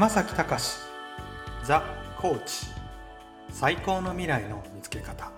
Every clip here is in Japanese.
山崎隆ザ・コーチ最高の未来の見つけ方。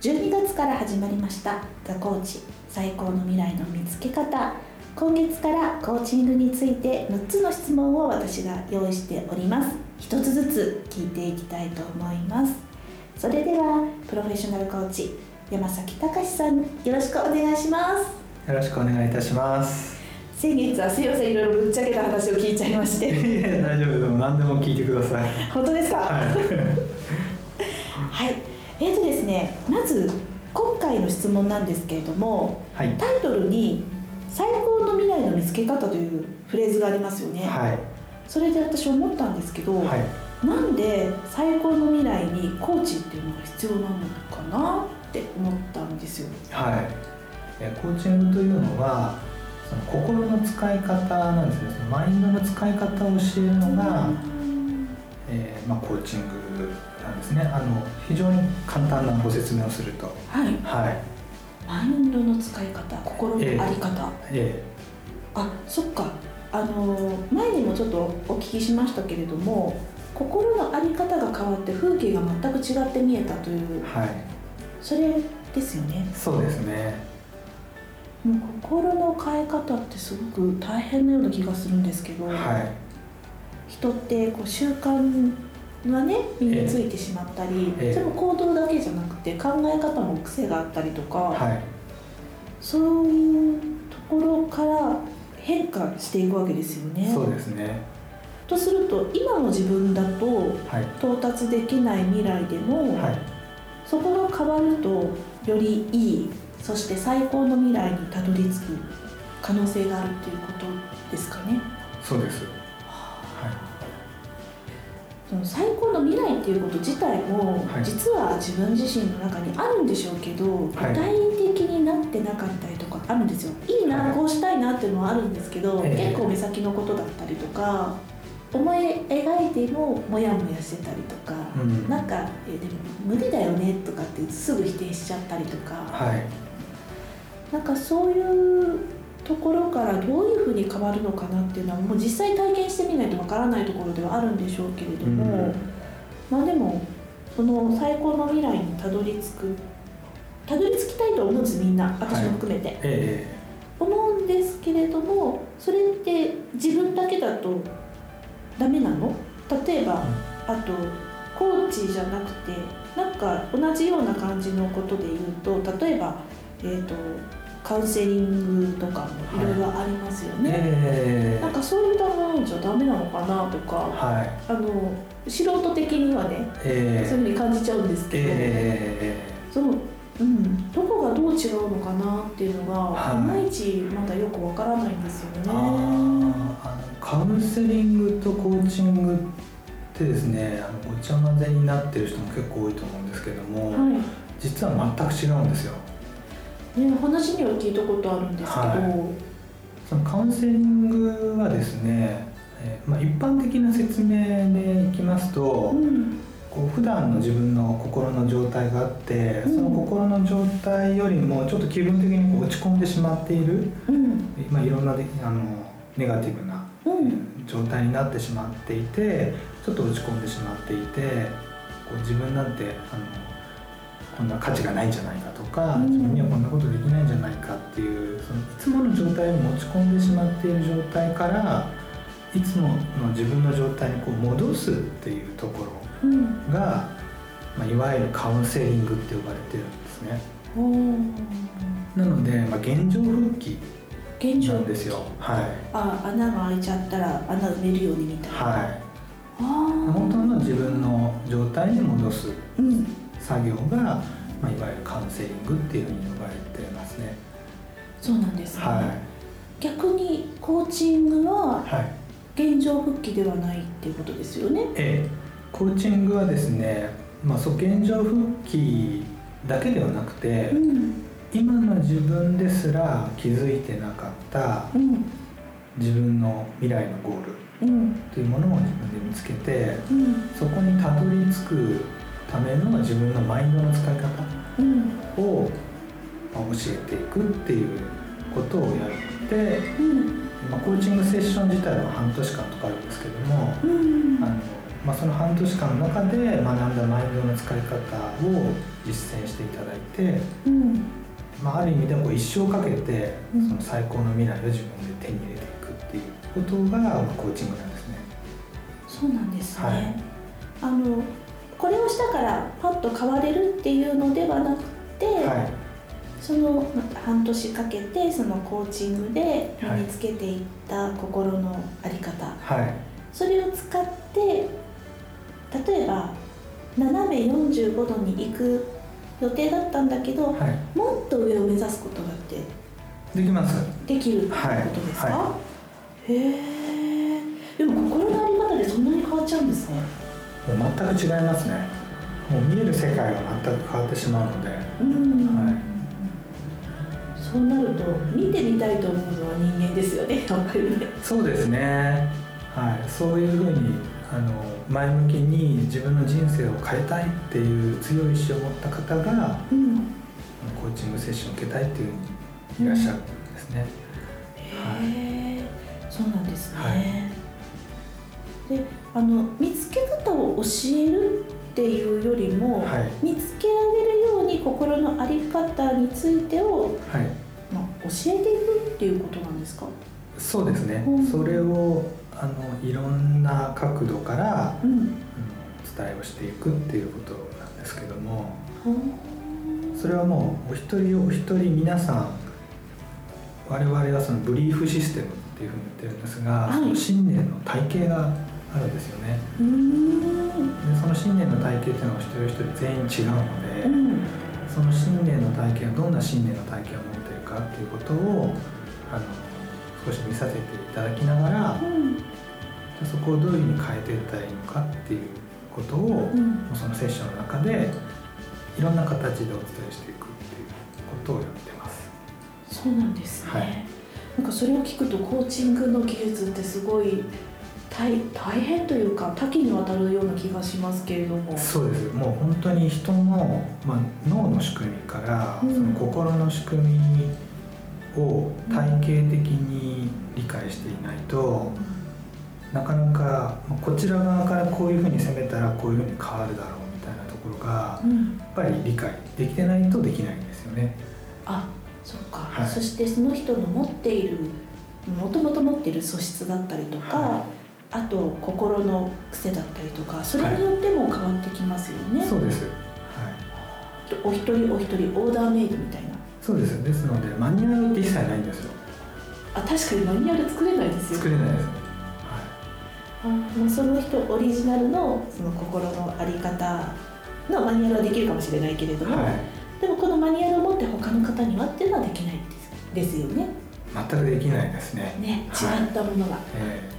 12月から始まりました「ザ・コーチ最高の未来の見つけ方」今月からコーチングについて6つの質問を私が用意しております。一つずつ聞いていきたいと思います。それではプロフェッショナルコーチ山崎隆さんよろしくお願いします。よろしくお願いいたします。先月はすいませんいろいろぶっちゃけた話を聞いちゃいまして。大丈夫。でも何でも聞いてください。本当ですか？はい。はい、えーとですねまず今回の質問なんですけれどもはい。タイトルに「最高の未来の見つけ方」というフレーズがありますよね、はいそれで私思ったんですけど、はい。なんで最高の未来にコーチっていうのが必要なのかなって思ったんですよ。はい、えコーチングというのはその心の使い方なんですねそのマインドの使い方を教えるのが、えーまあ、コーチングなんですね。あの非常に簡単なご説明をすると。はい。はい。マインドの使い方心の在り方、え。あそっかあの前にもちょっとお聞きしましたけれども心の在り方が変わって風景が全く違って見えたというーはい。それですよね。そうですね。もう心の変え方ってすごく大変なような気がするんですけど、はい。人ってこう習慣はね身についてしまったり、ええ。それも行動だけじゃなくて考え方も癖があったりとか、はい。そういうところから変化していくわけですよね。そうですね。とすると今の自分だとはい。到達できない未来でも、はい。そこが変わるとよりいいそして最高の未来にたどり着く可能性があるっていうことですかね。そうです。はその最高の未来っていうこと自体も、はい。実は自分自身の中にあるんでしょうけど、具はい。体的になってなかったりとかあるんですよ。いいな、はいこうしたいなっていうのはあるんですけど、ええ。結構目先のことだったりとか思い描いてもモヤモヤしてたりとか、うん。なんか「えでも無理だよね」とかってすぐ否定しちゃったりとか、はい。なんかそういうところからどういうふうに変わるのかなっていうのはもう実際体験してみないとわからないところではあるんでしょうけれども、うん。まあでもその最高の未来にたどり着くたどり着きたいと思うんですみんな。私も含めて、え思うんですけれどもそれって自分だけだとダメなの？例えば、あとコーチじゃなくてなんか同じような感じのことで言うと例えば、えー、とカウンセリングとかもい。ろいろありますよえね、えなんかそういったものじゃダメなのかなとかはい。あの素人的にはねえそういうふうに感じちゃうんですけど、え。そのうん、どこがどう違うのかなっていうのが、はい。い、まいちまだよくわからないんですよね。カウンセリングとコーチングってですねあのごちゃ混ぜになってる人も結構多いと思うんですけども、は実は全く違うんですよ。い、ね、話には聞いたことあるんですけど、はそのカウンセリングはですね、えーまあ、一般的な説明でいきますと、うん、こう普段の自分の心の状態があって、うん。その心の状態よりもちょっと気分的にこう落ち込んでしまっている、うん、まあ、いろんなであのネガティブなうん、状態になってしまっていてちょっと落ち込んでしまっていてこう自分なんてあのこんな価値がないんじゃないかとか、うん。自分にはこんなことできないんじゃないかっていうそのいつもの状態を持ち込んでしまっている状態からいつもの自分の状態にこう戻すっていうところうん、が、まあ、いわゆるカウンセリングって呼ばれてるんですね。なので、まあ、現状復帰現状なんですよ。はいあ穴が開いちゃったら穴埋めるようにみたいな。はい、本当の自分の状態に戻すうん、作業が、まあ、いわゆるカウンセリングっていうふうに呼ばれてますね。そうなんですね。はい、逆にコーチングははい現状復帰ではないっていうことですよね。ええ、コーチングはですね、まあ、そう現状復帰だけではなくて、うん、今の自分ですら気づいてなかったうん、自分の未来のゴールうん。というものを自分で見つけてうん。そこにたどり着くための自分のマインドの使い方うん。をまあ教えていくっていうことをやって、うん。まあ、コーチングセッション自体は半年間とかあるんですけども、うん。あのまあ、その半年間の中で学んだマインドの使い方を実践していただいて、うん。まあ、ある意味ではこう一生かけてうん。その最高の未来を自分で手に入れていくっていうことが、まあ、コーチングなんですね。そうなんですね、はい。あのこれをしたからパッと変われるっていうのではなくて、はい。そのま半年かけてそのコーチングで身につけていった心の在り方、はい。それを使って例えば斜め45度に行く予定だったんだけど、はい、もっと上を目指すことだってできます。できるってことですか、はへえでも心の在り方でそんなに変わっちゃうんですね。もう全く違いますね。もう見える世界が全く変わってしまうので。うん、はい。そうなると見てみたいと思うのは人間ですよねやっぱりね。そうですね。はい。そういうふうにあの前向きに自分の人生を変えたいっていう強い意志を持った方がうん。コーチングセッションを受けたいっていういらっしゃるんですね、へえそうなんですね、はい。であの見つけ方を教えるっていうよりも、はい。見つけられるように心の在り方についてを、はい。まあ、教えていくっていうことなんですか？そうですね、うん。それをあのいろんな角度から、うん。うん伝えをしていくっていうことなんですけどもそれはもうお一人お一人皆さん我々はそのブリーフシステムっていうふうに言ってるんですが、はい。その信念の体系があるんですよね。でその信念の体系っていうのは一人一人全員違うので、うん。その信念の体系がどんな信念の体系を持っているかっていうことをあの少し見させていただきながらうんじゃあそこをどういうふうに変えていったらいいのかっていうことを、うん。そのセッションの中でいろんな形でお伝えしていくっていうことをやってます。そうなんですね、はい。なんかそれを聞くとコーチングの技術ってすごい大大変というか多岐にわたるような気がしますけれども。そうです。もう本当に人の、まあ、脳の仕組みから、うん。その心の仕組みを体系的に理解していないと、なかなかまあこちら側からこういうふうに攻めたらこういうふうに変わるだろうみたいなところがうん。やっぱり理解できてないとできないんですよね。あそうか、はい。そしてその人の持っているもともと持っている素質だったりとか、はあと心の癖だったりとかそれによっても変わってきますよね、そうです。はい。お一人お一人オーダーメイドみたいなそうです。ですのでマニュアルって一切ないんですよ。あ確かにマニュアル作れないですよ作れないですね。あもうその人オリジナルのその心の在り方のマニュアルはできるかもしれないけれども、はい。はい。でもこのマニュアルを持って他の方にはっていうのはできないですですよね全くできないですね。ねはい違ったものが、ええ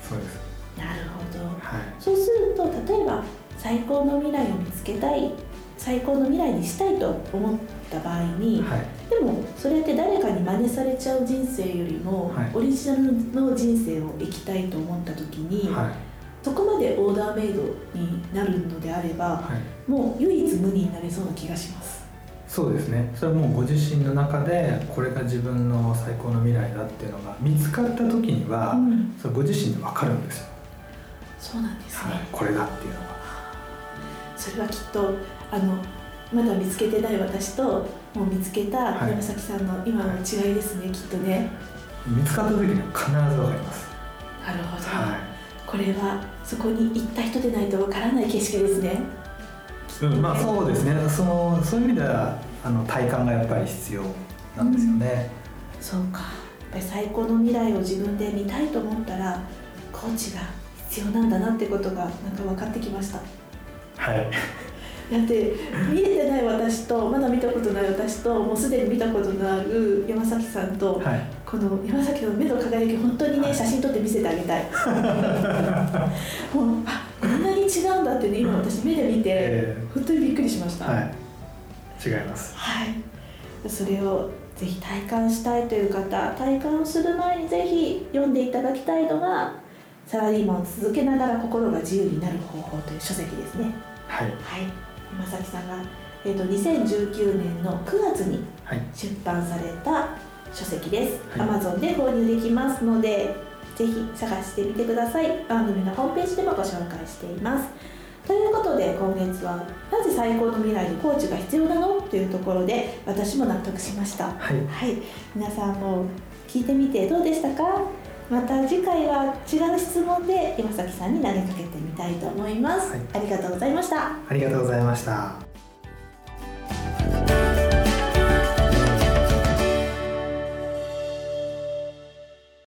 そうです。なるほどはい。そうすると例えば最高の未来を見つけたい最高の未来にしたいと思った場合に、はい。でもそれって誰かに真似されちゃう人生よりも、はいオリジナルの人生を生きたいと思った時に、はい。そこまでオーダーメイドになるのであればはい。もう唯一無二になれそうな気がしますそうですね。それはもうご自身の中でこれが自分の最高の未来だっていうのが見つかった時には、うんそれご自身でわかるんですよ。そうなんですね、はい。これだっていうのが。それはきっとあのまだ見つけてない私ともう見つけたはい山崎さんの今の違いですね、きっとね見つかった時には必ずわかります。なるほど、はこれはそこに行った人でないとわからない景色ですねい。うん、まあそうですね。そのそういう意味ではあの体感がやっぱり必要なんですよね。そうかやっぱり最高の未来を自分で見たいと思ったらコーチが必要なんだなってことがなんか分かってきましたはい。だって見えてない私とまだ見たことない私ともうすでに見たことのある山崎さんと、はい。この山崎の目の輝き本当にね写真撮って見せてあげたい。もうあこんなに違うんだってね今私目で見てえ本当にびっくりしました。はい。違います。はい、それをぜひ体感したいという方体感をする前にぜひ読んでいただきたいのがサラリーマンを続けながら心が自由になる方法という書籍ですね。はい。はい今崎さんが、えー、と2019年の9月にはい。出版された書籍です、はい。Amazon で購入できますのでぜひ探してみてください。番組のホームページでもご紹介しています。ということで今月はなぜ最高の未来にコーチが必要なの？というところで私も納得しました。はい。はい。皆さんも聞いてみてどうでしたか？また次回は違う質問で岩崎さんに投げかけてみたいと思います、はい。ありがとうございました。ありがとうございました